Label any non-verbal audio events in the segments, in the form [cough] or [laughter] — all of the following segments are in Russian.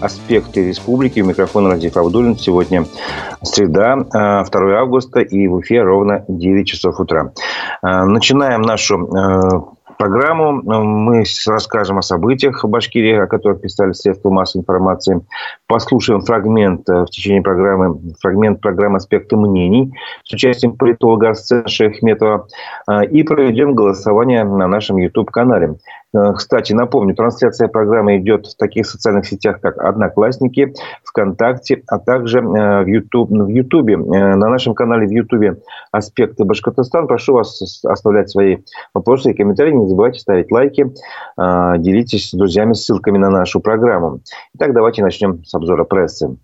«Аспекты республики». У микрофона Радик Абдулин. Сегодня среда, 2 августа, и в эфире ровно 9 часов утра. Начинаем нашу программу. Мы расскажем о событиях в Башкирии, о которых писали средства массовой информации. Послушаем фрагмент в течение программы, фрагмент программы «Аспекты мнений» с участием политолога Арсена Шехметова. И проведем голосование на нашем YouTube-канале. Э, кстати, напомню, трансляция программы идет в таких социальных сетях, как Одноклассники, ВКонтакте, а также э, в YouTube, в YouTube. Э, на нашем канале в YouTube «Аспекты Башкортостан». Прошу вас оставлять свои вопросы и комментарии. Не забывайте ставить лайки. Делитесь с друзьями ссылками на нашу программу. Итак, давайте начнем с обзора прессы.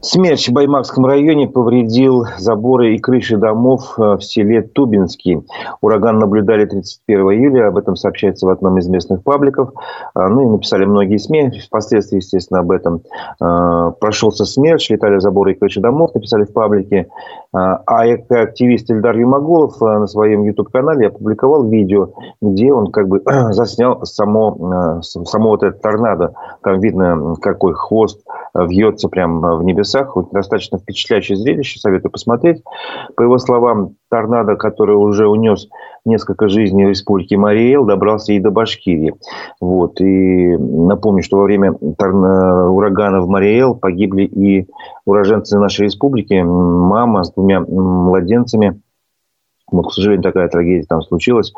Смерч в Баймакском районе повредил заборы и крыши домов э, в селе Тубинский. Ураган наблюдали 31 июля, об этом сообщается в одном из местных пабликов. А, ну и написали многие СМИ, впоследствии, естественно, об этом. А, прошелся смерч, летали заборы и крыши домов, написали в паблике. А, а активист Ильдар Юмагулов э, на своем YouTube-канале опубликовал видео, где он как бы [clears throat] заснял само, э, само вот это торнадо. Там видно, какой хвост вьется прямо в небесах. Вот достаточно впечатляющее зрелище, советую посмотреть. По его словам, торнадо, который уже унес несколько жизней в республике Мариэл, добрался и до Башкирии. Вот. И напомню, что во время урагана в Мариэл погибли и уроженцы нашей республики, мама с двумя младенцами – вот, к сожалению, такая трагедия там случилась.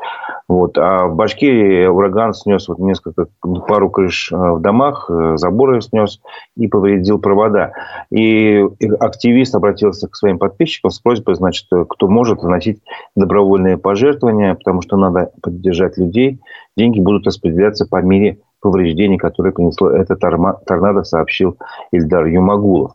Вот. А в Башкирии ураган снес вот несколько, пару крыш э, в домах, э, заборы снес и повредил провода. И активист обратился к своим подписчикам с просьбой, значит, кто может вносить добровольные пожертвования, потому что надо поддержать людей. Деньги будут распределяться по мере повреждений, которые принесло это торнадо, сообщил Ильдар Юмагулов.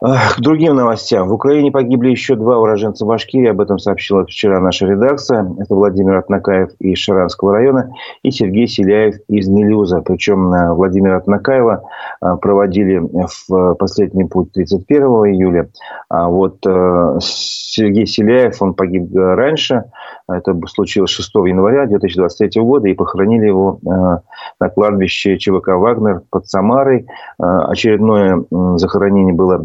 К другим новостям. В Украине погибли еще два уроженца Башкирии. Об этом сообщила вчера наша редакция. Это Владимир Атнакаев из Шаранского района и Сергей Селяев из Мелюза. Причем э, Владимира Атнакаева э, проводили в последний путь 31 июля. А вот э, Сергей Селяев, он погиб раньше. Это случилось 6 января 2023 года. И похоронили его на кладбище ЧВК «Вагнер» под Самарой. Очередное захоронение было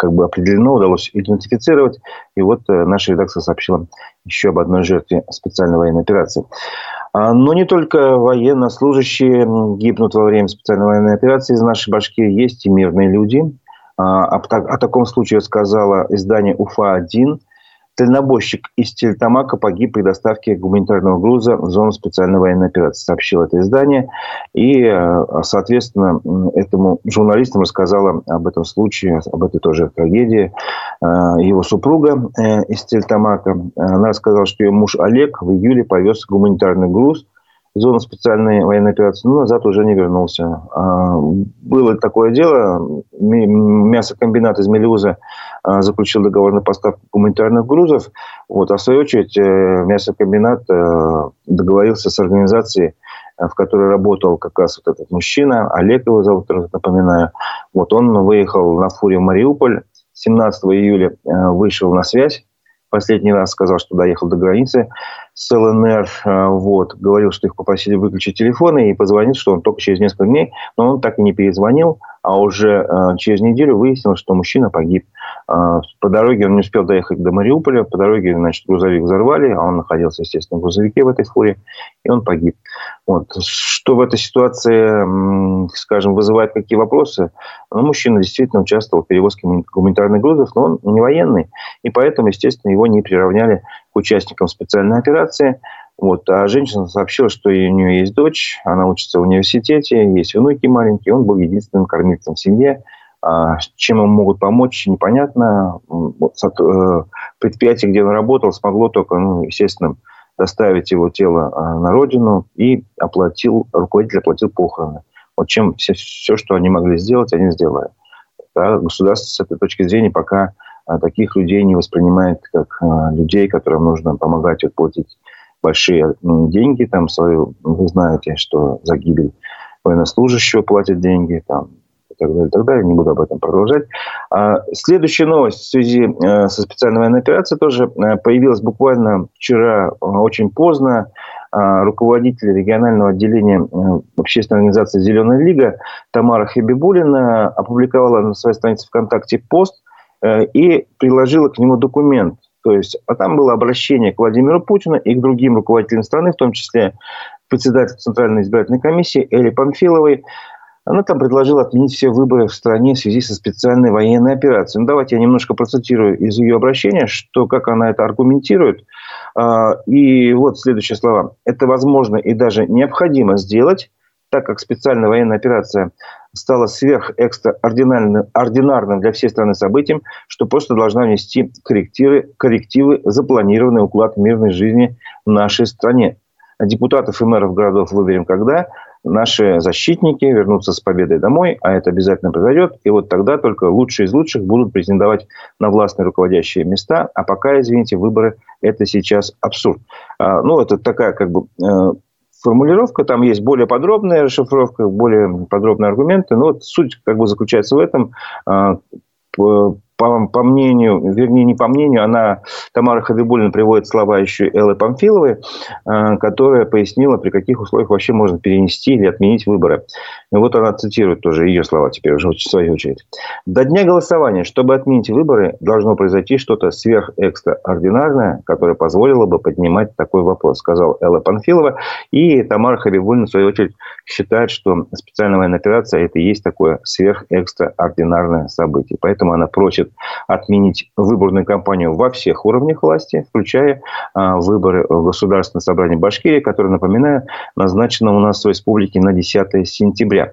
как бы определено, удалось идентифицировать. И вот э, наша редакция сообщила еще об одной жертве специальной военной операции. А, но не только военнослужащие гибнут во время специальной военной операции из нашей башки, есть и мирные люди. А, о, таком случае сказала издание УФА-1. Дальнобойщик из Тельтамака погиб при доставке гуманитарного груза в зону специальной военной операции, сообщило это издание. И, э, соответственно, этому журналистам рассказала об этом случае, об этой тоже трагедии э, его супруга э, из Тельтамака. Она рассказала, что ее муж Олег в июле повез гуманитарный груз – зону специальной военной операции, но назад уже не вернулся. А, было такое дело, мясокомбинат из Мелиуза а, заключил договор на поставку гуманитарных грузов, вот, а в свою очередь э, мясокомбинат э, договорился с организацией, э, в которой работал как раз вот этот мужчина, Олег его зовут, напоминаю. Вот он выехал на фуре в Мариуполь, 17 июля вышел на связь. Последний раз сказал, что доехал до границы с ЛНР, э, вот, говорил, что их попросили выключить телефоны и позвонил, что он только через несколько дней, но он так и не перезвонил, а уже э, через неделю выяснилось, что мужчина погиб. Э, по дороге он не успел доехать до Мариуполя, по дороге, значит, грузовик взорвали, а он находился, естественно, в грузовике в этой фуре, и он погиб. Вот. Что в этой ситуации, скажем, вызывает какие вопросы? Ну, мужчина действительно участвовал в перевозке гуманитарных грузов, но он не военный, и поэтому, естественно, его не приравняли к участникам специальной операции. Вот. А женщина сообщила, что у нее есть дочь, она учится в университете, есть внуки маленькие, он был единственным кормильцем в семье. А чем ему могут помочь, непонятно. Э, предприятие, где он работал, смогло только, ну, естественно, доставить его тело а, на родину и оплатил, руководитель оплатил похороны. Вот чем все, все, что они могли сделать, они сделали. Да, государство с этой точки зрения пока а, таких людей не воспринимает как людей, которым нужно помогать отплатить большие деньги, там свою, вы знаете, что за гибель военнослужащего платят деньги, там, так далее, так далее. Не буду об этом продолжать. А, следующая новость в связи э, со специальной военной операцией тоже э, появилась буквально вчера э, очень поздно. руководитель регионального отделения общественной организации «Зеленая лига» Тамара Хабибулина опубликовала на своей странице ВКонтакте пост и приложила к нему документ. То есть, а там было обращение к Владимиру Путину и к другим руководителям страны, в том числе председатель Центральной избирательной комиссии Эли Памфиловой, она там предложила отменить все выборы в стране в связи со специальной военной операцией. Ну, давайте я немножко процитирую из ее обращения, что, как она это аргументирует. А, и вот следующие слова. Это возможно и даже необходимо сделать, так как специальная военная операция стала сверхэкстраординарным для всей страны событием, что просто должна внести коррективы, коррективы запланированный уклад мирной жизни в нашей стране. Депутатов и мэров городов выберем когда? Наши защитники вернутся с победой домой, а это обязательно произойдет. И вот тогда только лучшие из лучших будут претендовать на властные руководящие места. А пока, извините, выборы – это сейчас абсурд. А, ну, это такая как бы э, формулировка, там есть более подробная расшифровка, более подробные аргументы. Но вот суть как бы заключается в этом. По, по мнению, вернее, не по мнению, она, Тамара Хабибулина приводит слова еще Эллы Памфиловой, э, которая пояснила, при каких условиях вообще можно перенести или отменить выборы. И вот она цитирует тоже ее слова теперь уже в свою очередь. До дня голосования, чтобы отменить выборы, должно произойти что-то сверхэкстраординарное, которое позволило бы поднимать такой вопрос, сказал Элла Панфилова. И Тамара Хабибулина, в свою очередь, считает, что специальная военная операция – это и есть такое сверхэкстраординарное событие. Поэтому она просит отменить выборную кампанию во всех уровнях власти, включая а, выборы в Государственное собрание Башкирии, которое, напоминаю, назначено у нас в республике на 10 сентября.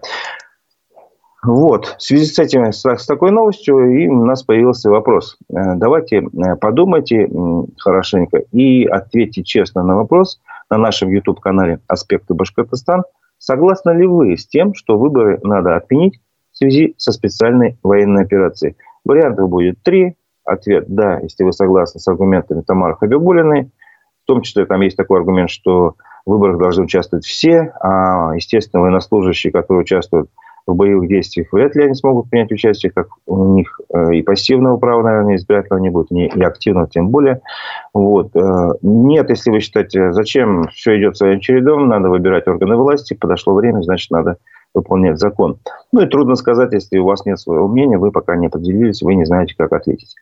Вот. В связи с этим, с, с такой новостью, и у нас появился вопрос. Э, давайте э, подумайте хорошенько и ответьте честно на вопрос на нашем YouTube-канале «Аспекты Башкортостан». Согласны ли вы с тем, что выборы надо отменить в связи со специальной военной операцией? Вариантов будет три. Ответ – да, если вы согласны с аргументами Тамары Хабибулиной. В том числе там есть такой аргумент, что в выборах должны участвовать все, а, естественно, военнослужащие, которые участвуют в боевых действиях, вряд ли они смогут принять участие, как у них э, и пассивного права, наверное, избирательного не будет, и активного тем более. Вот. Э, нет, если вы считаете, зачем все идет своим чередом, надо выбирать органы власти, подошло время, значит, надо выполнять закон. Ну и трудно сказать, если у вас нет своего мнения, вы пока не определились, вы не знаете, как ответить.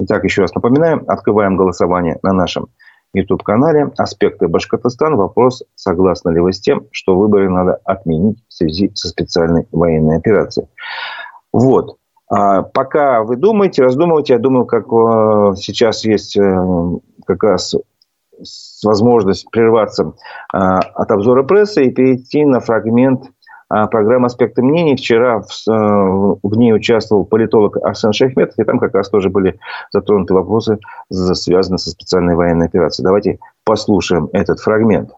Итак, еще раз напоминаем, открываем голосование на нашем YouTube-канале «Аспекты Башкортостана». Вопрос, согласны ли вы с тем, что выборы надо отменить в связи со специальной военной операцией. Вот. А пока вы думаете, раздумываете, я думаю, как э, сейчас есть э, как раз возможность прерваться э, от обзора прессы и перейти на фрагмент программа «Аспекты мнений». Вчера в, э, в ней участвовал политолог Арсен Шахметов, и там как раз тоже были затронуты вопросы, связанные со специальной военной операцией. Давайте послушаем этот фрагмент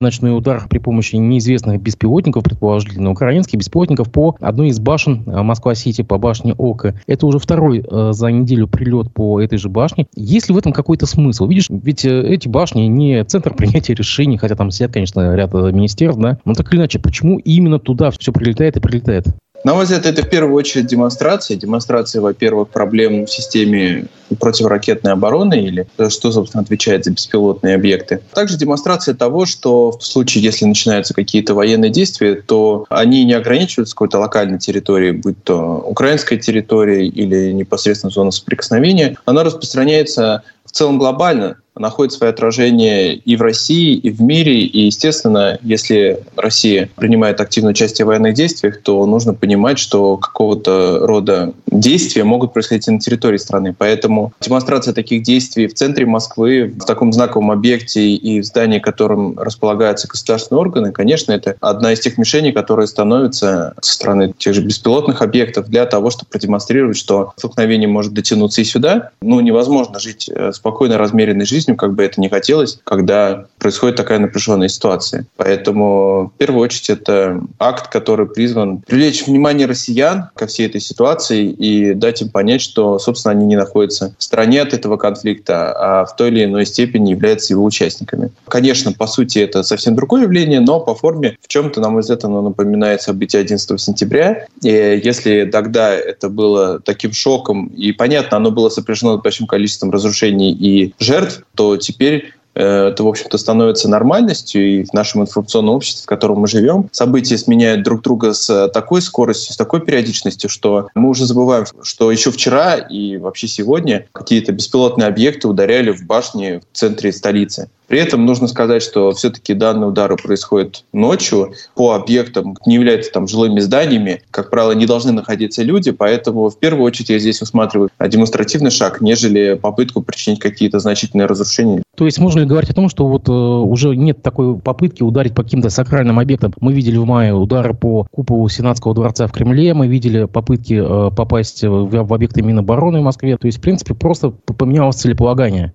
ночной удар при помощи неизвестных беспилотников, предположительно украинских беспилотников, по одной из башен э, Москва-Сити, по башне Ока. Это уже второй э, за неделю прилет по этой же башне. Есть ли в этом какой-то смысл? Видишь, ведь э, эти башни не центр принятия решений, хотя там сидят, конечно, ряд э, министерств, да? Но так или иначе, почему именно туда все прилетает и прилетает? На мой взгляд, это в первую очередь демонстрация. Демонстрация, во-первых, проблем в системе противоракетной обороны или что, собственно, отвечает за беспилотные объекты. Также демонстрация того, что в случае, если начинаются какие-то военные действия, то они не ограничиваются какой-то локальной территорией, будь то украинская территория или непосредственно зона соприкосновения. Она распространяется в целом глобально находит свое отражение и в России, и в мире. И, естественно, если Россия принимает активное участие в военных действиях, то нужно понимать, что какого-то рода действия могут происходить и на территории страны. Поэтому демонстрация таких действий в центре Москвы, в таком знаковом объекте и в здании, в котором располагаются государственные органы, конечно, это одна из тех мишеней, которые становятся со стороны тех же беспилотных объектов для того, чтобы продемонстрировать, что столкновение может дотянуться и сюда. Ну, невозможно жить э, спокойно, размеренной жизнью, как бы это ни хотелось, когда происходит такая напряженная ситуация. Поэтому в первую очередь это акт, который призван привлечь внимание россиян ко всей этой ситуации и дать им понять, что, собственно, они не находятся в стороне от этого конфликта, а в той или иной степени являются его участниками. Конечно, по сути, это совсем другое явление, но по форме в чем-то, на мой взгляд, оно напоминает события 11 сентября. И если тогда это было таким шоком, и понятно, оно было сопряжено с большим количеством разрушений и жертв, то теперь э, это, в общем-то, становится нормальностью, и в нашем информационном обществе, в котором мы живем, события сменяют друг друга с такой скоростью, с такой периодичностью, что мы уже забываем, что еще вчера и вообще сегодня какие-то беспилотные объекты ударяли в башни в центре столицы. При этом нужно сказать, что все-таки данные удары происходят ночью по объектам, не являются там жилыми зданиями. Как правило, не должны находиться люди, поэтому в первую очередь я здесь усматриваю демонстративный шаг, нежели попытку причинить какие-то значительные разрушения. То есть можно ли говорить о том, что вот э, уже нет такой попытки ударить по каким-то сакральным объектам? Мы видели в мае удары по куполу Сенатского дворца в Кремле, мы видели попытки э, попасть в, в объекты Минобороны в Москве. То есть, в принципе, просто поменялось целеполагание.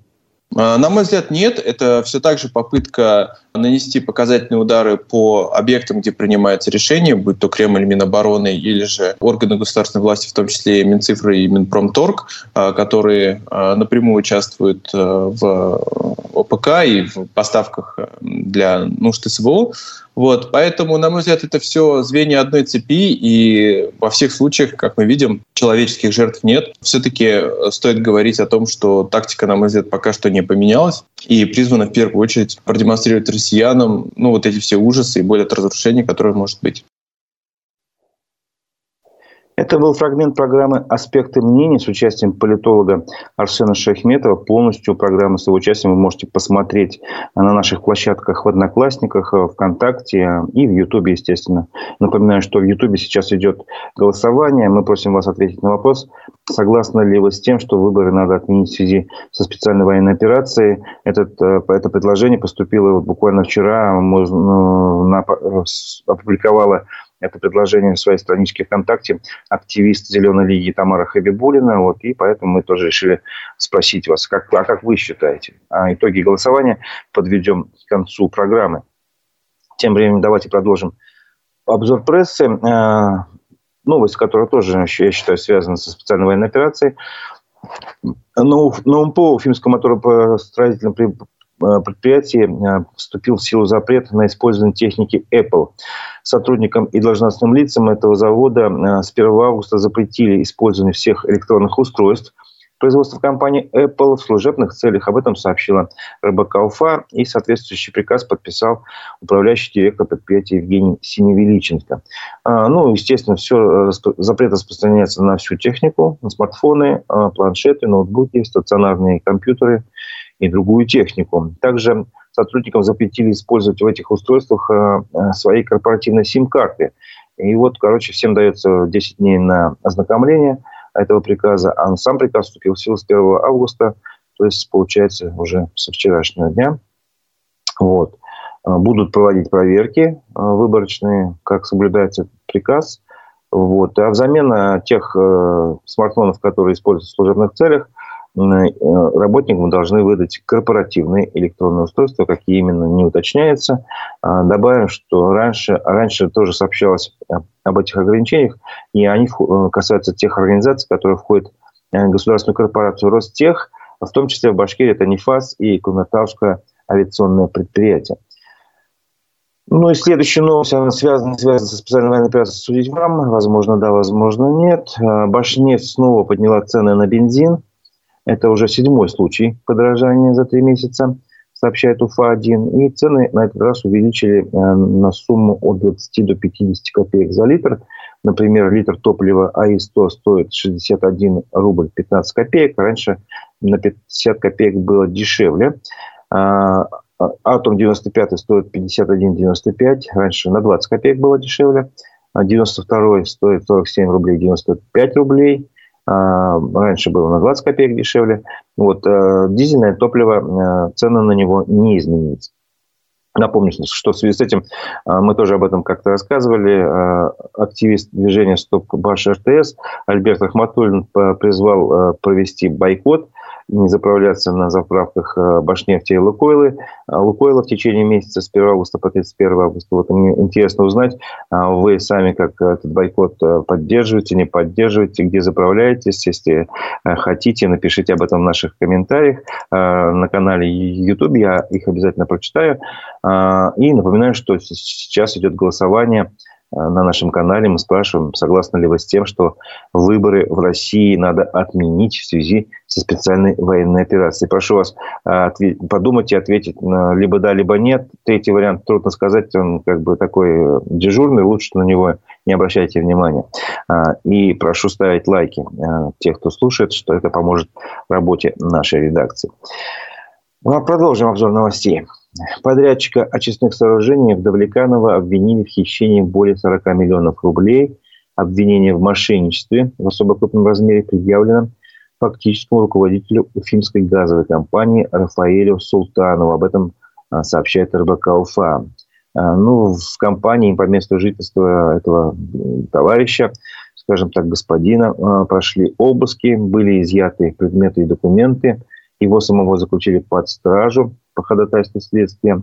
А, на мой взгляд, нет. Это все так же попытка нанести показательные удары по объектам, где принимается решение, будь то Кремль, Минобороны или же органы государственной власти, в том числе и Минцифры и Минпромторг, а, которые а, напрямую участвуют в ОПК и в поставках для нужд СВО. Вот, поэтому, на мой взгляд, это все звенья одной цепи, и во всех случаях, как мы видим, человеческих жертв нет. Все-таки стоит говорить о том, что тактика, на мой взгляд, пока что не поменялась, и призвана в первую очередь продемонстрировать россиянам ну, вот эти все ужасы и боль от разрушений, которые может быть. Это был фрагмент программы «Аспекты мнений» с участием политолога Арсена Шахметова. Полностью программу с его участием вы можете посмотреть на наших площадках в Одноклассниках, ВКонтакте и в Ютубе, естественно. Напоминаю, что в Ютубе сейчас идет голосование. Мы просим вас ответить на вопрос, согласны ли вы с тем, что выборы надо отменить в связи со специальной военной операцией. Этот, э, это предложение поступило буквально вчера, ну, опубликовала это предложение на своей страничке ВКонтакте активист Зеленой лиги Тамара Хабибулина. Вот, и поэтому мы тоже решили спросить вас, как, а как вы считаете? А итоги голосования подведем к концу программы. Тем временем давайте продолжим обзор прессы. А, новость, которая тоже, я считаю, связана со специальной военной операцией. НОУМПО, Уфимского моторостроительного Э, предприятии э, вступил в силу запрет на использование техники Apple. Сотрудникам и должностным лицам этого завода э, с 1 августа запретили использование всех электронных устройств производства компании Apple в служебных целях. Об этом сообщила РБК Уфа. И соответствующий приказ подписал управляющий директор предприятия Евгений Синевеличенко. Ну, естественно, все, запрет распространяется на всю технику, на смартфоны, планшеты, ноутбуки, стационарные компьютеры – и другую технику. Также сотрудникам запретили использовать в этих устройствах э, э, свои корпоративные сим-карты. И вот, короче, всем дается 10 дней на ознакомление этого приказа, а сам приказ вступил в силу с 1 августа, то есть, получается, уже со вчерашнего дня. Вот. Э, будут проводить проверки выборочные, как соблюдается приказ. Вот. А взамен тех смартфонов, которые используются в служебных целях, работникам должны выдать корпоративные электронные устройства, какие именно не уточняется. А, добавим, что раньше, раньше тоже сообщалось об этих ограничениях, и они э, касаются тех организаций, которые входят в государственную корпорацию Ростех, в том числе в Башкирии это НИФАС и Кумертауское авиационное предприятие. Ну и следующая новость, она связана, связана со специальной военной операцией «Судить вам». Возможно, да, возможно, нет. А, Башнефть снова подняла цены на бензин. Это уже седьмой случай подорожания за три месяца, сообщает УФА-1. И цены на этот раз увеличили э, на сумму от 20 до 50 копеек за литр. Например, литр топлива АИ-100 стоит 61 рубль 15 копеек. Раньше на 50 копеек было дешевле. А, Атом 95 стоит 51,95. Раньше на 20 копеек было дешевле. 92 стоит 47 рублей 95 рублей. А, раньше было на 20 копеек дешевле. Вот, э, дизельное топливо, э, цены на него не изменится. Напомню, что в связи с этим э, мы тоже об этом как-то рассказывали. Активист движения «Стоп Баш РТС» Альберт Ахматуллин призвал провести бойкот – не заправляться на заправках э, Башнефти и Лукойлы. А Лукойла в течение месяца с 1 августа по 31 августа. Вот мне интересно узнать, а вы сами как этот бойкот э, поддерживаете, не поддерживаете, где заправляетесь. Если э, хотите, напишите об этом в наших комментариях на канале YouTube. Я их обязательно прочитаю. И напоминаю, что сейчас идет голосование на нашем канале мы спрашиваем, согласны ли вы с тем, что выборы в России надо отменить в связи со специальной военной операцией. Прошу вас подумать и ответить либо да, либо нет. Третий вариант трудно сказать, он как бы такой дежурный, лучше на него не обращайте внимания. И прошу ставить лайки тех, кто слушает, что это поможет работе нашей редакции. Ну, а продолжим обзор новостей. Подрядчика очистных сооружений в Давлеканово обвинили в хищении более 40 миллионов рублей. Обвинение в мошенничестве в особо крупном размере предъявлено фактическому руководителю Уфимской газовой компании Рафаэлю Султанову. Об этом а, сообщает РБК Уфа. А, ну, в компании по месту жительства этого товарища, скажем так, господина, а, прошли обыски, были изъяты предметы и документы – его самого заключили под стражу по ходатайству следствия.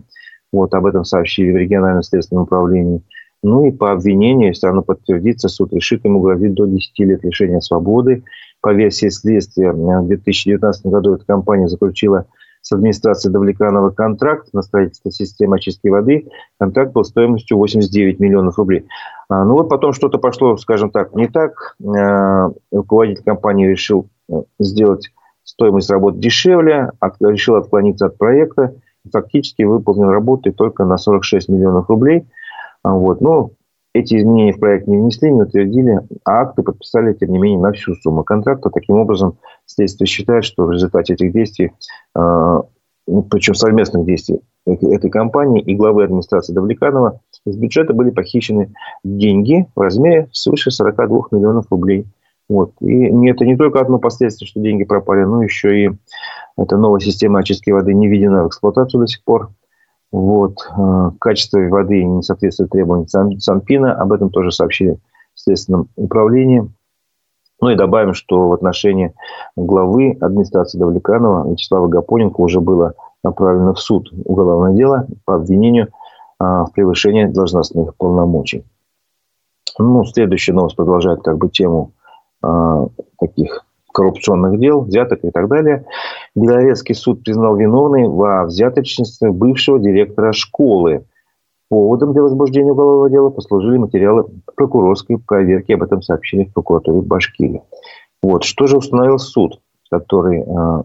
Вот об этом сообщили в региональном следственном управлении. Ну и по обвинению, если оно подтвердится, суд решит, ему грозит до 10 лет лишения свободы. По версии следствия, в 2019 году эта компания заключила с администрацией Давлеканова контракт на строительство системы очистки воды. Контракт был стоимостью 89 миллионов рублей. А, ну вот потом что-то пошло, скажем так, не так. А, руководитель компании решил э, сделать стоимость работ дешевле, от, решил отклониться от проекта, фактически выполнил работы только на 46 миллионов рублей. А, вот. Но эти изменения в проект не внесли, не утвердили, а акты подписали, тем не менее, на всю сумму контракта. Таким образом, следствие считает, что в результате этих действий, а, ну, причем совместных действий этой компании и главы администрации Давлеканова, из бюджета были похищены деньги в размере свыше 42 миллионов рублей – вот. И это не только одно последствие, что деньги пропали, но еще и эта новая система очистки воды не введена в эксплуатацию до сих пор. Вот. Э, качество воды не соответствует требованиям Санпина. Об этом тоже сообщили в Следственном управлении. Ну и добавим, что в отношении главы администрации Давлеканова Вячеслава Гапоненко уже было направлено в суд уголовное дело по обвинению э, в превышении должностных полномочий. Ну, следующая новость продолжает как бы тему таких коррупционных дел, взяток и так далее. Белорецкий суд признал виновной во взяточничестве бывшего директора школы. Поводом для возбуждения уголовного дела послужили материалы прокурорской проверки. Об этом сообщили в прокуратуре Башкирии. Вот. Что же установил суд, который э,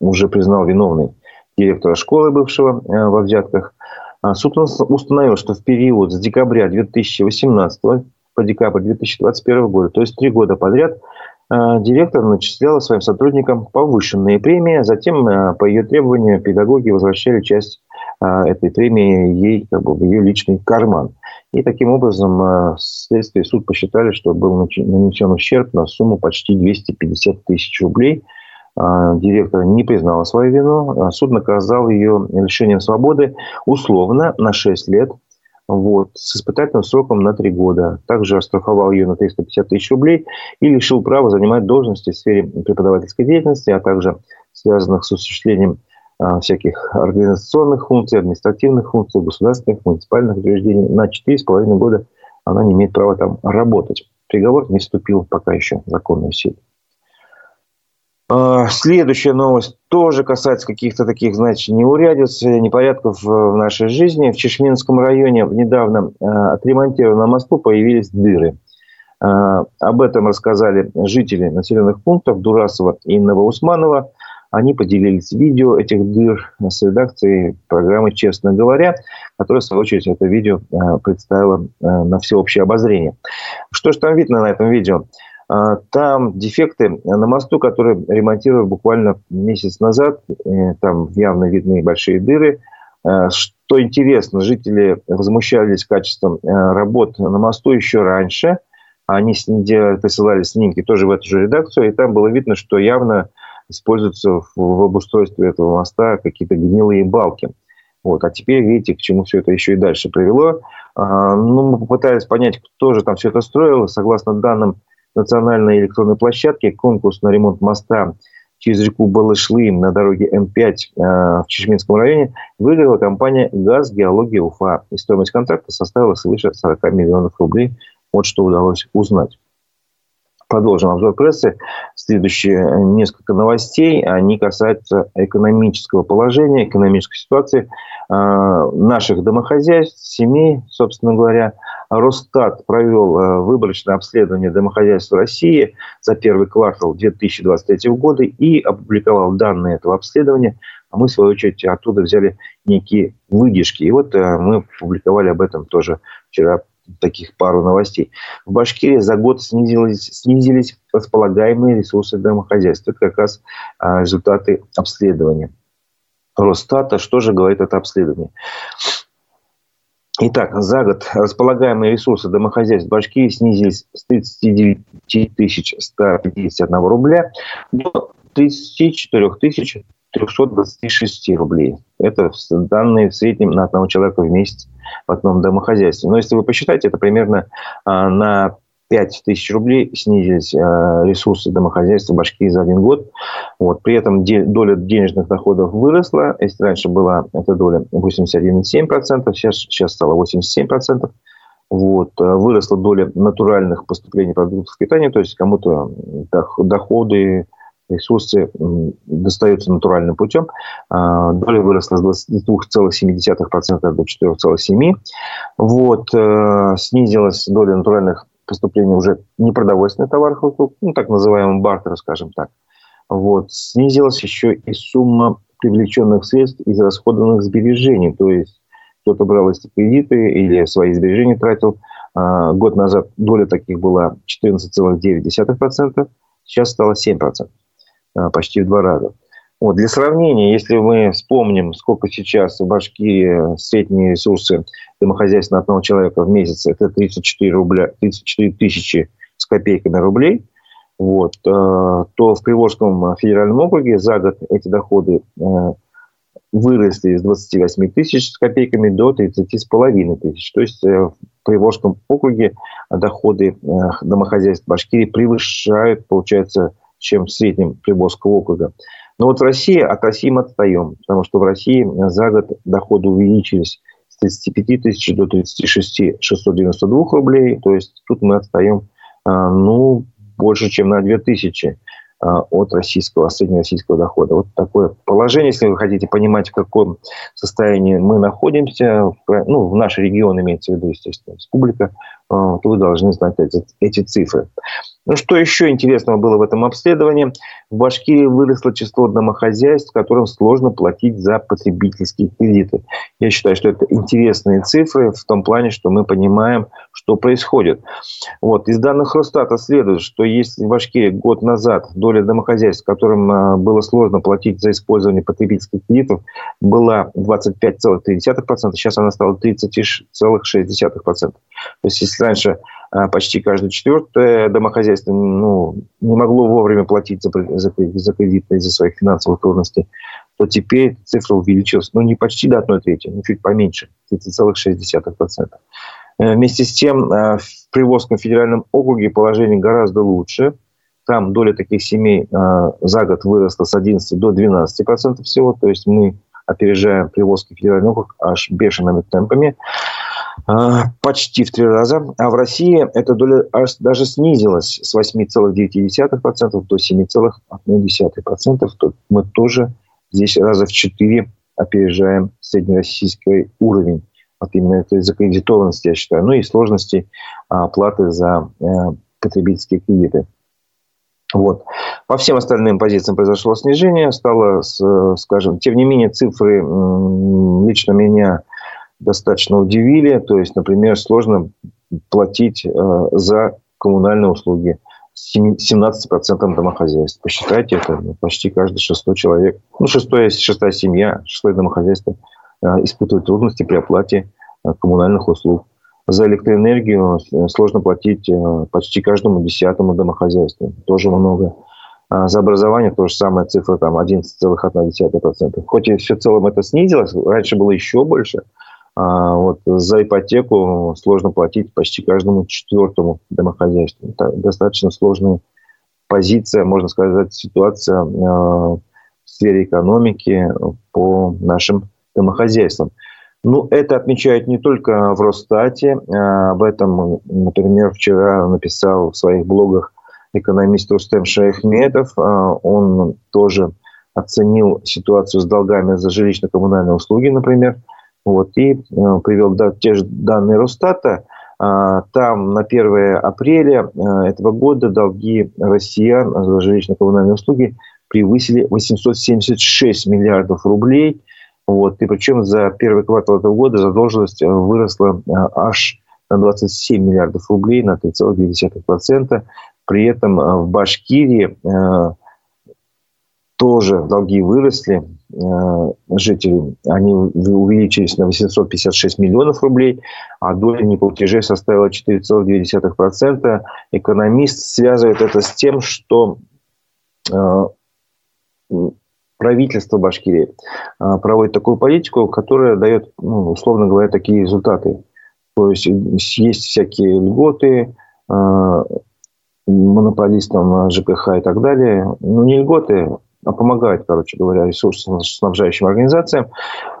уже признал виновной директора школы бывшего э, во взятках? Суд установил, что в период с декабря 2018 по декабрь 2021 года, то есть три года подряд, э, директор начисляла своим сотрудникам повышенные премии, затем э, по ее требованию педагоги возвращали часть э, этой премии ей как бы, в ее личный карман. И таким образом следствие и суд посчитали, что был нанесен ущерб на сумму почти 250 тысяч рублей. Директор не признала свою вину. Суд наказал ее лишением свободы условно на 6 лет вот, с испытательным сроком на три года. Также оштрафовал ее на 350 тысяч рублей и лишил права занимать должности в сфере преподавательской деятельности, а также связанных с осуществлением а, всяких организационных функций, административных функций, государственных, муниципальных учреждений. На 4,5 года она не имеет права там работать. Приговор не вступил пока еще в законную силу. А, следующая новость тоже касается каких-то таких, значит, неурядиц, непорядков в нашей жизни. В Чешминском районе в недавно а, отремонтированном мосту появились дыры. А, об этом рассказали жители населенных пунктов Дурасова и Новоусманова. Они поделились видео этих дыр с редакцией программы «Честно говоря», которая, в свою очередь, это видео представила на всеобщее обозрение. Что же там видно на этом видео? А, там дефекты на мосту, который ремонтировали буквально месяц назад. Там явно видны большие дыры. А, что интересно, жители возмущались качеством э, работ на мосту еще раньше. Они присылали снимки тоже в эту же редакцию, и там было видно, что явно используются в обустройстве этого моста какие-то гнилые балки. Вот. А теперь видите, к чему все это еще и дальше привело. А, ну, мы попытались понять, кто же там все это строил. Согласно данным национальной электронной площадке конкурс на ремонт моста через реку Балышлы на дороге М5 э, в Чешминском районе выиграла компания «Газ Геология Уфа». И стоимость контракта составила свыше 40 миллионов рублей. Вот что удалось узнать. Продолжим обзор прессы. Следующие несколько новостей, они касаются экономического положения, экономической ситуации э, наших домохозяйств, семей, собственно говоря. Росстат провел э, выборочное обследование домохозяйств России за первый квартал 2023 года и опубликовал данные этого обследования. А мы, в свою очередь, оттуда взяли некие выдержки. И вот э, мы публиковали об этом тоже вчера таких пару новостей. В Башкирии за год снизились, снизились располагаемые ресурсы домохозяйств. Это как раз а, результаты обследования Росстата. Что же говорит это обследование? Итак, за год располагаемые ресурсы домохозяйств Башкирии снизились с 39 151 рубля до 34 326 рублей. Это данные в среднем на одного человека в месяц в одном домохозяйстве. Но если вы посчитаете, это примерно а, на 5 тысяч рублей снизились а, ресурсы домохозяйства Башкирии за один год. Вот. При этом доля денежных доходов выросла. Если раньше была эта доля 81,7%, сейчас, сейчас стала 87%. Вот. А, выросла доля натуральных поступлений продуктов питания, то есть кому-то доходы ресурсы достаются натуральным путем. А, доля выросла с 22,7% до 4,7%. Вот. Э, снизилась доля натуральных поступлений уже непродовольственных товаров ну, так называемый бартер, скажем так. Вот. Снизилась еще и сумма привлеченных средств из расходованных сбережений. То есть кто-то брал эти кредиты или свои сбережения тратил. А, год назад доля таких была 14,9%, сейчас стало 7%. А, почти в два раза. Вот, для сравнения, если мы вспомним, сколько сейчас в Башкирии средние ресурсы домохозяйства одного человека в месяц, это 34, рубля, 34 тысячи с копейками рублей, вот, э, то в Приволжском федеральном округе за год эти доходы э, выросли с 28 тысяч с копейками до 30 с половиной тысяч. То есть э, в Приволжском округе доходы домохозяйств Башкирии превышают, получается, чем в среднем Приморского округа. Но вот в России, от России мы отстаем, потому что в России за год доходы увеличились с 35 тысяч до 36 692 рублей. То есть тут мы отстаем а, ну, больше, чем на 2 тысячи. А, от российского, среднероссийского дохода. Вот такое положение, если вы хотите понимать, в каком состоянии мы находимся, ну, в нашей регион имеется в виду, естественно, республика, то вы должны знать эти, эти цифры. Ну, что еще интересного было в этом обследовании? В Башкирии выросло число домохозяйств, которым сложно платить за потребительские кредиты. Я считаю, что это интересные цифры в том плане, что мы понимаем, что происходит. Вот. Из данных Росстата следует, что если в Башкирии год назад доля домохозяйств, которым а, было сложно платить за использование потребительских кредитов, была 25,3%, сейчас она стала 30,6%. То есть, если раньше а, почти каждое четвертое домохозяйство ну, не могло вовремя платить за, за, за кредиты из-за своих финансовых трудностей, то теперь цифра увеличилась, ну, не почти до одной трети, но чуть поменьше, 30,6%. Э, вместе с тем, э, в Приволжском федеральном округе положение гораздо лучше. Там доля таких семей э, за год выросла с 11 до 12% всего, то есть мы опережаем Приволжский федеральный округ аж бешеными темпами. А, почти в три раза. А в России эта доля даже снизилась с 8,9% до 7,1%. То мы тоже здесь раза в четыре опережаем среднероссийский уровень. Вот именно этой закредитованности, я считаю. Ну и сложности оплаты за э, потребительские кредиты. Вот. По всем остальным позициям произошло снижение, стало, скажем, тем не менее цифры лично меня достаточно удивили. То есть, например, сложно платить э, за коммунальные услуги 17% домохозяйств. Посчитайте, это ну, почти каждый шестой человек. Ну, шестое, шестая семья, шестое домохозяйство э, испытывает трудности при оплате э, коммунальных услуг. За электроэнергию сложно платить почти каждому десятому домохозяйству. Тоже много. А за образование то же самое, цифра там 11,1%. Хоть и все в целом это снизилось, раньше было еще больше – а вот за ипотеку сложно платить почти каждому четвертому домохозяйству. Это достаточно сложная позиция, можно сказать, ситуация а, в сфере экономики по нашим домохозяйствам. Ну, это отмечают не только в Росстате. А об этом, например, вчера написал в своих блогах экономист Рустем Шайхметов. Он тоже оценил ситуацию с долгами за жилищно-коммунальные услуги, например, вот, и привел да, те же данные Росстата. Там на 1 апреля этого года долги россиян за жилищно-коммунальные услуги превысили 876 миллиардов рублей. Вот, и причем за первый квартал этого года задолженность выросла аж на 27 миллиардов рублей, на 3,2%. При этом э, в Башкирии э, тоже долги выросли, э, жители, они увеличились на 856 миллионов рублей, а доля неплатежей составила 4,2%. Экономист связывает это с тем, что правительство Башкирии проводит такую политику, которая дает, ну, условно говоря, такие результаты. То есть есть всякие льготы э, монополистам ЖКХ и так далее. Ну, не льготы, помогают, короче говоря, ресурсоснабжающим организациям.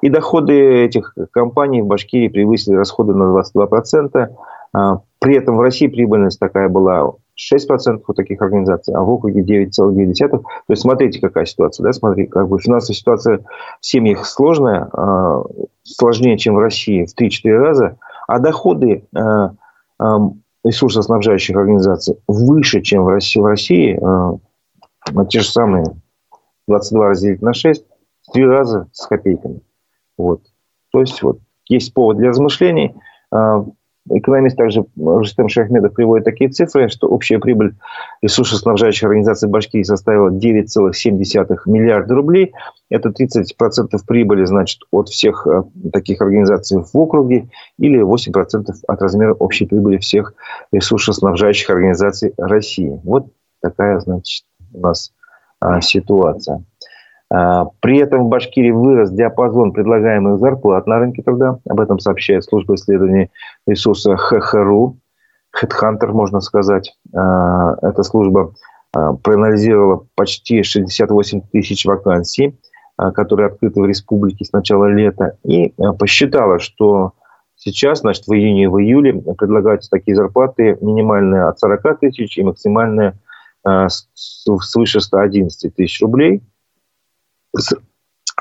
И доходы этих компаний в Башкирии превысили расходы на 22%. А, при этом в России прибыльность такая была 6% у таких организаций, а в округе 9,2%. То есть смотрите, какая ситуация. Да? Смотри, как бы финансовая ситуация в семьях сложная, а, сложнее, чем в России в 3-4 раза – а доходы ресурсоснабжающих организаций выше, чем в России, в России те же самые 22 разделить на 6, в три раза с копейками. Вот. То есть вот есть повод для размышлений. Экономист также Рустем Шахмедов приводит такие цифры, что общая прибыль ресурсоснабжающих организаций Башкирии составила 9,7 миллиарда рублей. Это 30% прибыли, значит, от всех э, таких организаций в округе или 8% от размера общей прибыли всех ресурсоснабжающих организаций России. Вот такая, значит, у нас а, ситуация. А, при этом в Башкирии вырос диапазон предлагаемых зарплат на рынке труда. Об этом сообщает служба исследований ресурса ХХРУ, Headhunter, можно сказать. А, эта служба а, проанализировала почти 68 тысяч вакансий, которые открыты в республике с начала лета, и посчитала, что сейчас, значит, в июне и в июле предлагаются такие зарплаты минимальные от 40 тысяч и максимальные свыше 111 тысяч рублей –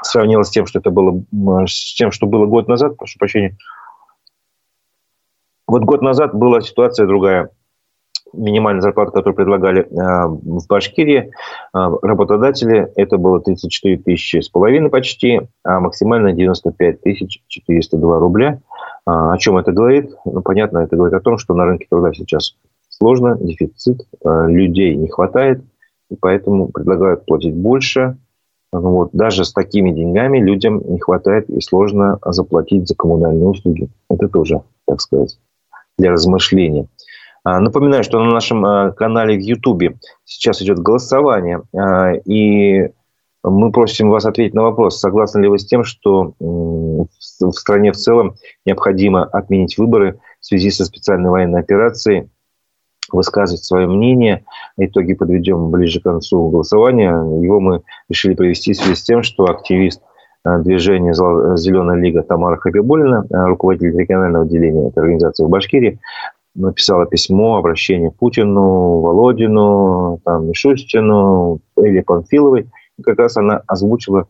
сравнила с тем, что это было, с тем, что было год назад, прошу прощения. Вот год назад была ситуация другая. Минимальная зарплата, которую предлагали э, в Башкирии э, работодатели, это было 34 тысячи с половиной почти, а максимально 95 тысяч 402 рубля. А, о чем это говорит? Ну, понятно, это говорит о том, что на рынке труда сейчас сложно, дефицит, э, людей не хватает, и поэтому предлагают платить больше – вот. Даже с такими деньгами людям не хватает и сложно заплатить за коммунальные услуги. Это тоже, так сказать, для размышления. А, напоминаю, что на нашем а, канале в Ютубе сейчас идет голосование, а, и мы просим вас ответить на вопрос, согласны ли вы с тем, что в стране в целом необходимо отменить выборы в связи со специальной военной операцией высказывать свое мнение. Итоги подведем ближе к концу голосования. Его мы решили провести в связи с тем, что активист э, движения «Зеленая лига» Тамара Хабибулина, э, руководитель регионального отделения этой организации в Башкирии, написала письмо, обращение Путину, Володину, там, Мишустину, Элли Панфиловой. И как раз она озвучила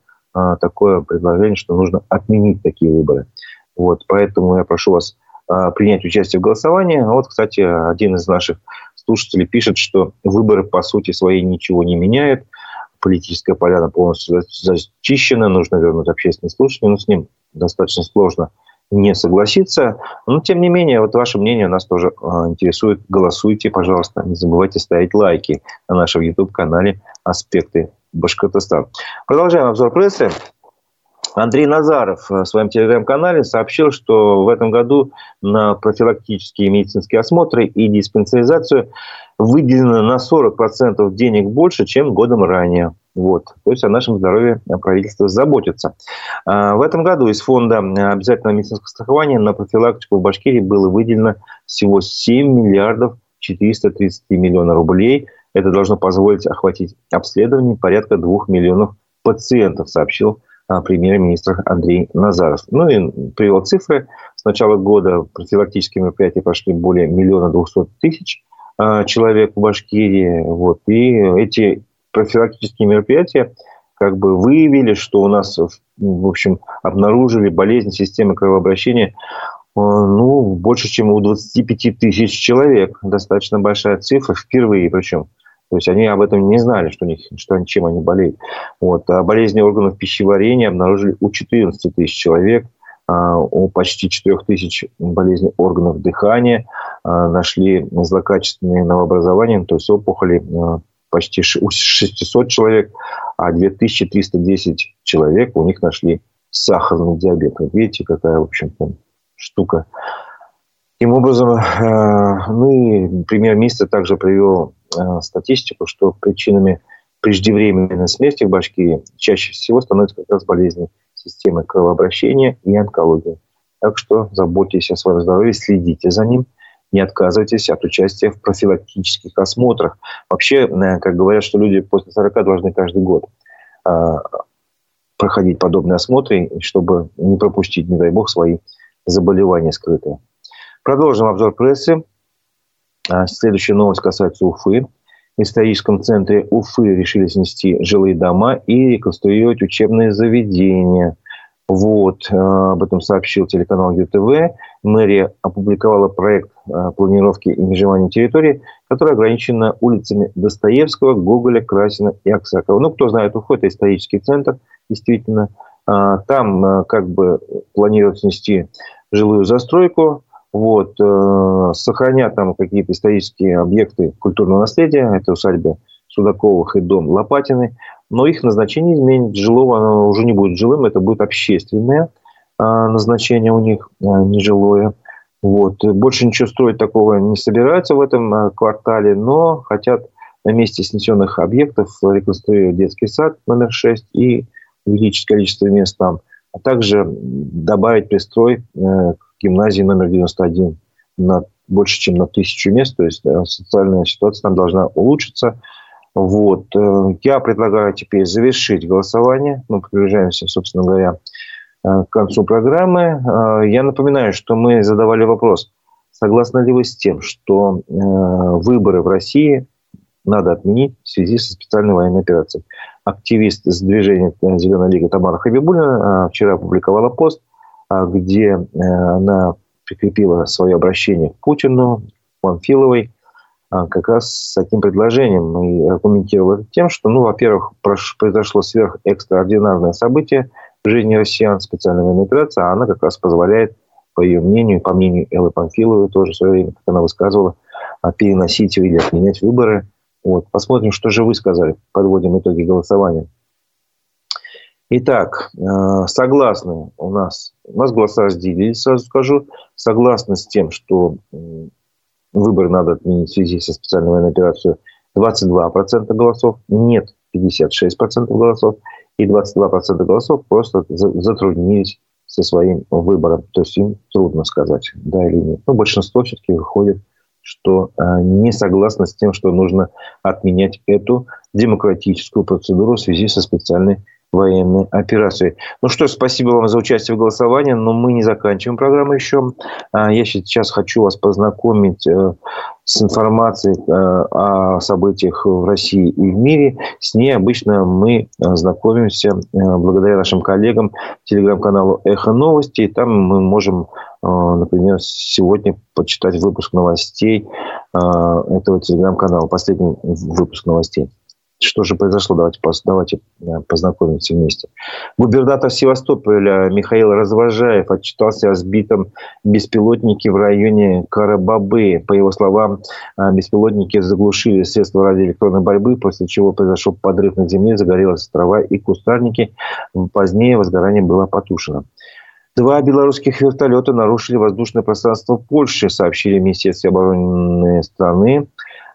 такое предложение, что нужно отменить такие выборы. Вот, поэтому я прошу вас принять участие в голосовании. Вот, кстати, один из наших слушателей пишет, что выборы по сути своей ничего не меняют. Политическая поляна полностью зачищена, нужно вернуть общественное слушание, но с ним достаточно сложно не согласиться. Но, тем не менее, вот ваше мнение нас тоже а, интересует. Голосуйте, пожалуйста. Не забывайте ставить лайки на нашем YouTube-канале «Аспекты Башкортостана». Продолжаем обзор прессы. Андрей Назаров в своем телеграм-канале сообщил, что в этом году на профилактические медицинские осмотры и диспансеризацию выделено на 40% денег больше, чем годом ранее. Вот. То есть о нашем здоровье правительство заботится. А, в этом году из фонда обязательного медицинского страхования на профилактику в Башкирии было выделено всего 7 миллиардов 430 миллионов рублей. Это должно позволить охватить обследование порядка 2 миллионов пациентов, сообщил премьер-министр Андрей Назаров. Ну и привел цифры. С начала года профилактические мероприятия прошли более миллиона двухсот тысяч человек в Башкирии. Вот. И эти профилактические мероприятия как бы выявили, что у нас, в общем, обнаружили болезнь системы кровообращения э, ну, больше, чем у 25 тысяч человек. Достаточно большая цифра, впервые причем. То есть они об этом не знали, что, у них, что они, чем они болеют. Вот. А болезни органов пищеварения обнаружили у 14 тысяч человек, а у почти 4 тысяч болезней органов дыхания, а, нашли злокачественные новообразования, то есть опухоли а, почти у 600 человек, а 2310 человек у них нашли сахарный диабет. Вот видите, какая, в общем-то, штука. Таким образом, ну и премьер-министр также привел статистику, что причинами преждевременной смерти в Башкирии чаще всего становятся как раз болезни системы кровообращения и онкология. Так что заботьтесь о своем здоровье, следите за ним, не отказывайтесь от участия в профилактических осмотрах. Вообще, э, как говорят, что люди после 40 должны каждый год э, проходить подобные осмотры, чтобы не пропустить, не дай бог, свои заболевания скрытые. Продолжим обзор прессы. А, следующая новость касается Уфы. В историческом центре Уфы решили снести жилые дома и реконструировать учебные заведения. Вот, а, об этом сообщил телеканал ЮТВ. Мэрия опубликовала проект а, планировки и межевания территории, который ограничен улицами Достоевского, Гоголя, Красина и Аксакова. Ну, кто знает, Уфу – это исторический центр, действительно. Там как бы планируют снести жилую застройку, вот, э, сохранят там какие-то исторические объекты культурного наследия, это усадьба Судаковых и дом Лопатины, но их назначение изменит. Жилого оно уже не будет жилым, это будет общественное э, назначение у них, э, нежилое. Вот. Больше ничего строить такого не собираются в этом э, квартале, но хотят на месте снесенных объектов реконструировать детский сад номер 6 и увеличить количество мест там, а также добавить пристрой э, гимназии номер 91 на больше, чем на тысячу мест. То есть э, социальная ситуация там должна улучшиться. Вот. Э, я предлагаю теперь завершить голосование. Мы приближаемся, собственно говоря, э, к концу программы. Я напоминаю, что мы задавали вопрос, согласны ли вы с тем, что выборы в России надо отменить в связи со специальной военной операцией. Активист с движения «Зеленая лига» Тамара Хабибулина вчера опубликовала пост, где э, она прикрепила свое обращение к Путину, Панфиловой, а, как раз с таким предложением и аргументировала это тем, что, ну, во-первых, произошло сверхэкстраординарное событие в жизни россиян, специальная военная операция, а она как раз позволяет, по ее мнению, по мнению Эллы Панфиловой тоже в свое время, как она высказывала, а, переносить или отменять выборы. Вот. Посмотрим, что же вы сказали. Подводим итоги голосования. Итак, э, согласны у нас, у нас голоса разделились, сразу скажу, согласны с тем, что выборы надо отменить в связи со специальной военной операцией 22% голосов, нет 56% голосов, и 22% голосов просто затруднились со своим выбором. То есть им трудно сказать, да или нет. Но большинство все-таки выходит, что э, не согласно с тем, что нужно отменять эту демократическую процедуру в связи со специальной военной операции. Ну что спасибо вам за участие в голосовании, но мы не заканчиваем программу еще. А, я сейчас хочу вас познакомить э, с информацией э, о событиях в России и в мире. С ней обычно мы э, знакомимся благодаря нашим коллегам телеграм-каналу «Эхо новости». И там мы можем, например, сегодня почитать выпуск новостей этого телеграм-канала, последний выпуск новостей. Что же произошло? Давайте, давайте э, познакомимся вместе. Губернатор Севастополя Михаил Развожаев отчитался о сбитом беспилотнике в районе Карабабы. По его словам, э, беспилотники заглушили средства радиоэлектронной борьбы, после чего произошел подрыв на земле, загорелась трава и кустарники. Позднее возгорание было потушено. Два белорусских вертолета нарушили воздушное пространство Польши, сообщили в Министерстве обороны страны.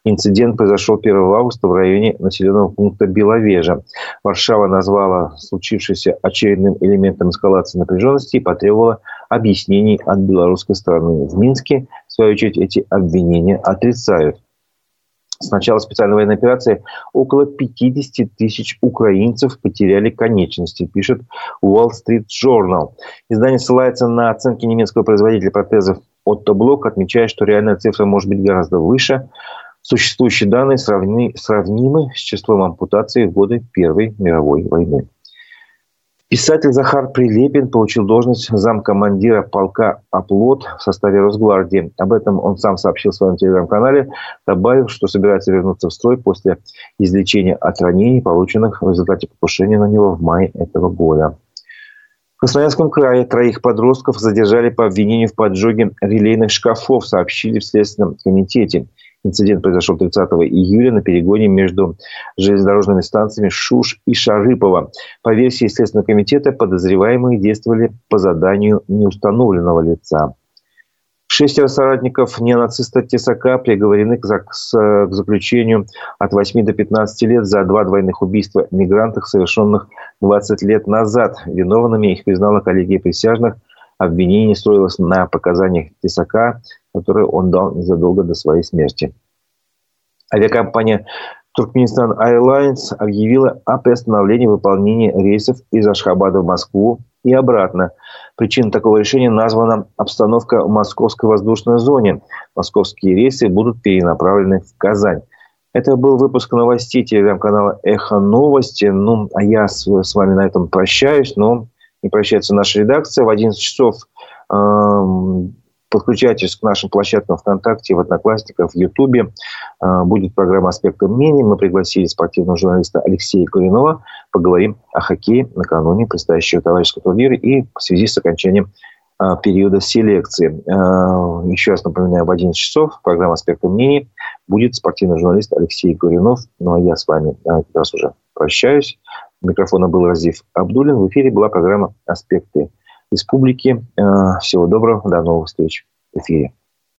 Инцидент произошел 1 августа в районе населенного пункта Беловежа. Варшава назвала случившееся очередным элементом эскалации напряженности и потребовала объяснений от белорусской стороны. В Минске, в свою очередь, эти обвинения отрицают. С начала специальной военной операции около 50 тысяч украинцев потеряли конечности, пишет Wall Street Journal. Издание ссылается на оценки немецкого производителя протезов Otto Block, отмечая, что реальная цифра может быть гораздо выше. Существующие данные сравни, сравнимы с числом ампутаций в годы Первой мировой войны. Писатель Захар Прилепин получил должность замкомандира полка «Оплот» в составе Росгвардии. Об этом он сам сообщил в своем телеграм-канале, добавив, что собирается вернуться в строй после излечения от ранений, полученных в результате покушения на него в мае этого года. В Красноярском крае троих подростков задержали по обвинению в поджоге релейных шкафов, сообщили в Следственном комитете. Инцидент произошел 30 июля на перегоне между железнодорожными станциями Шуш и Шарыпово. По версии Следственного комитета, подозреваемые действовали по заданию неустановленного лица. Шестеро соратников неонациста Тесака приговорены к заключению от 8 до 15 лет за два двойных убийства мигрантов, совершенных 20 лет назад. Виновными их признала коллегия присяжных. Обвинение строилось на показаниях Тесака, которые он дал незадолго до своей смерти. Авиакомпания Туркменистан Airlines объявила о приостановлении выполнения рейсов из Ашхабада в Москву и обратно. Причиной такого решения названа обстановка в московской воздушной зоне. Московские рейсы будут перенаправлены в Казань. Это был выпуск новостей телеграм-канала «Эхо новости». Ну, а я с, с вами на этом прощаюсь, но не прощается наша редакция. В 11 часов э, Подключайтесь к нашим площадкам ВКонтакте, в Одноклассниках, в Ютубе. А, будет программа «Аспекты мнений». Мы пригласили спортивного журналиста Алексея Куринова. Поговорим о хоккее накануне предстоящего товарищеского турнира и в связи с окончанием а, периода селекции. А, еще раз напоминаю, в 11 часов программа «Аспекты мнений» будет спортивный журналист Алексей Гуринов. Ну а я с вами как раз уже прощаюсь. У микрофона был Разив Абдулин. В эфире была программа «Аспекты республики. Э, всего доброго, до новых встреч в эфире.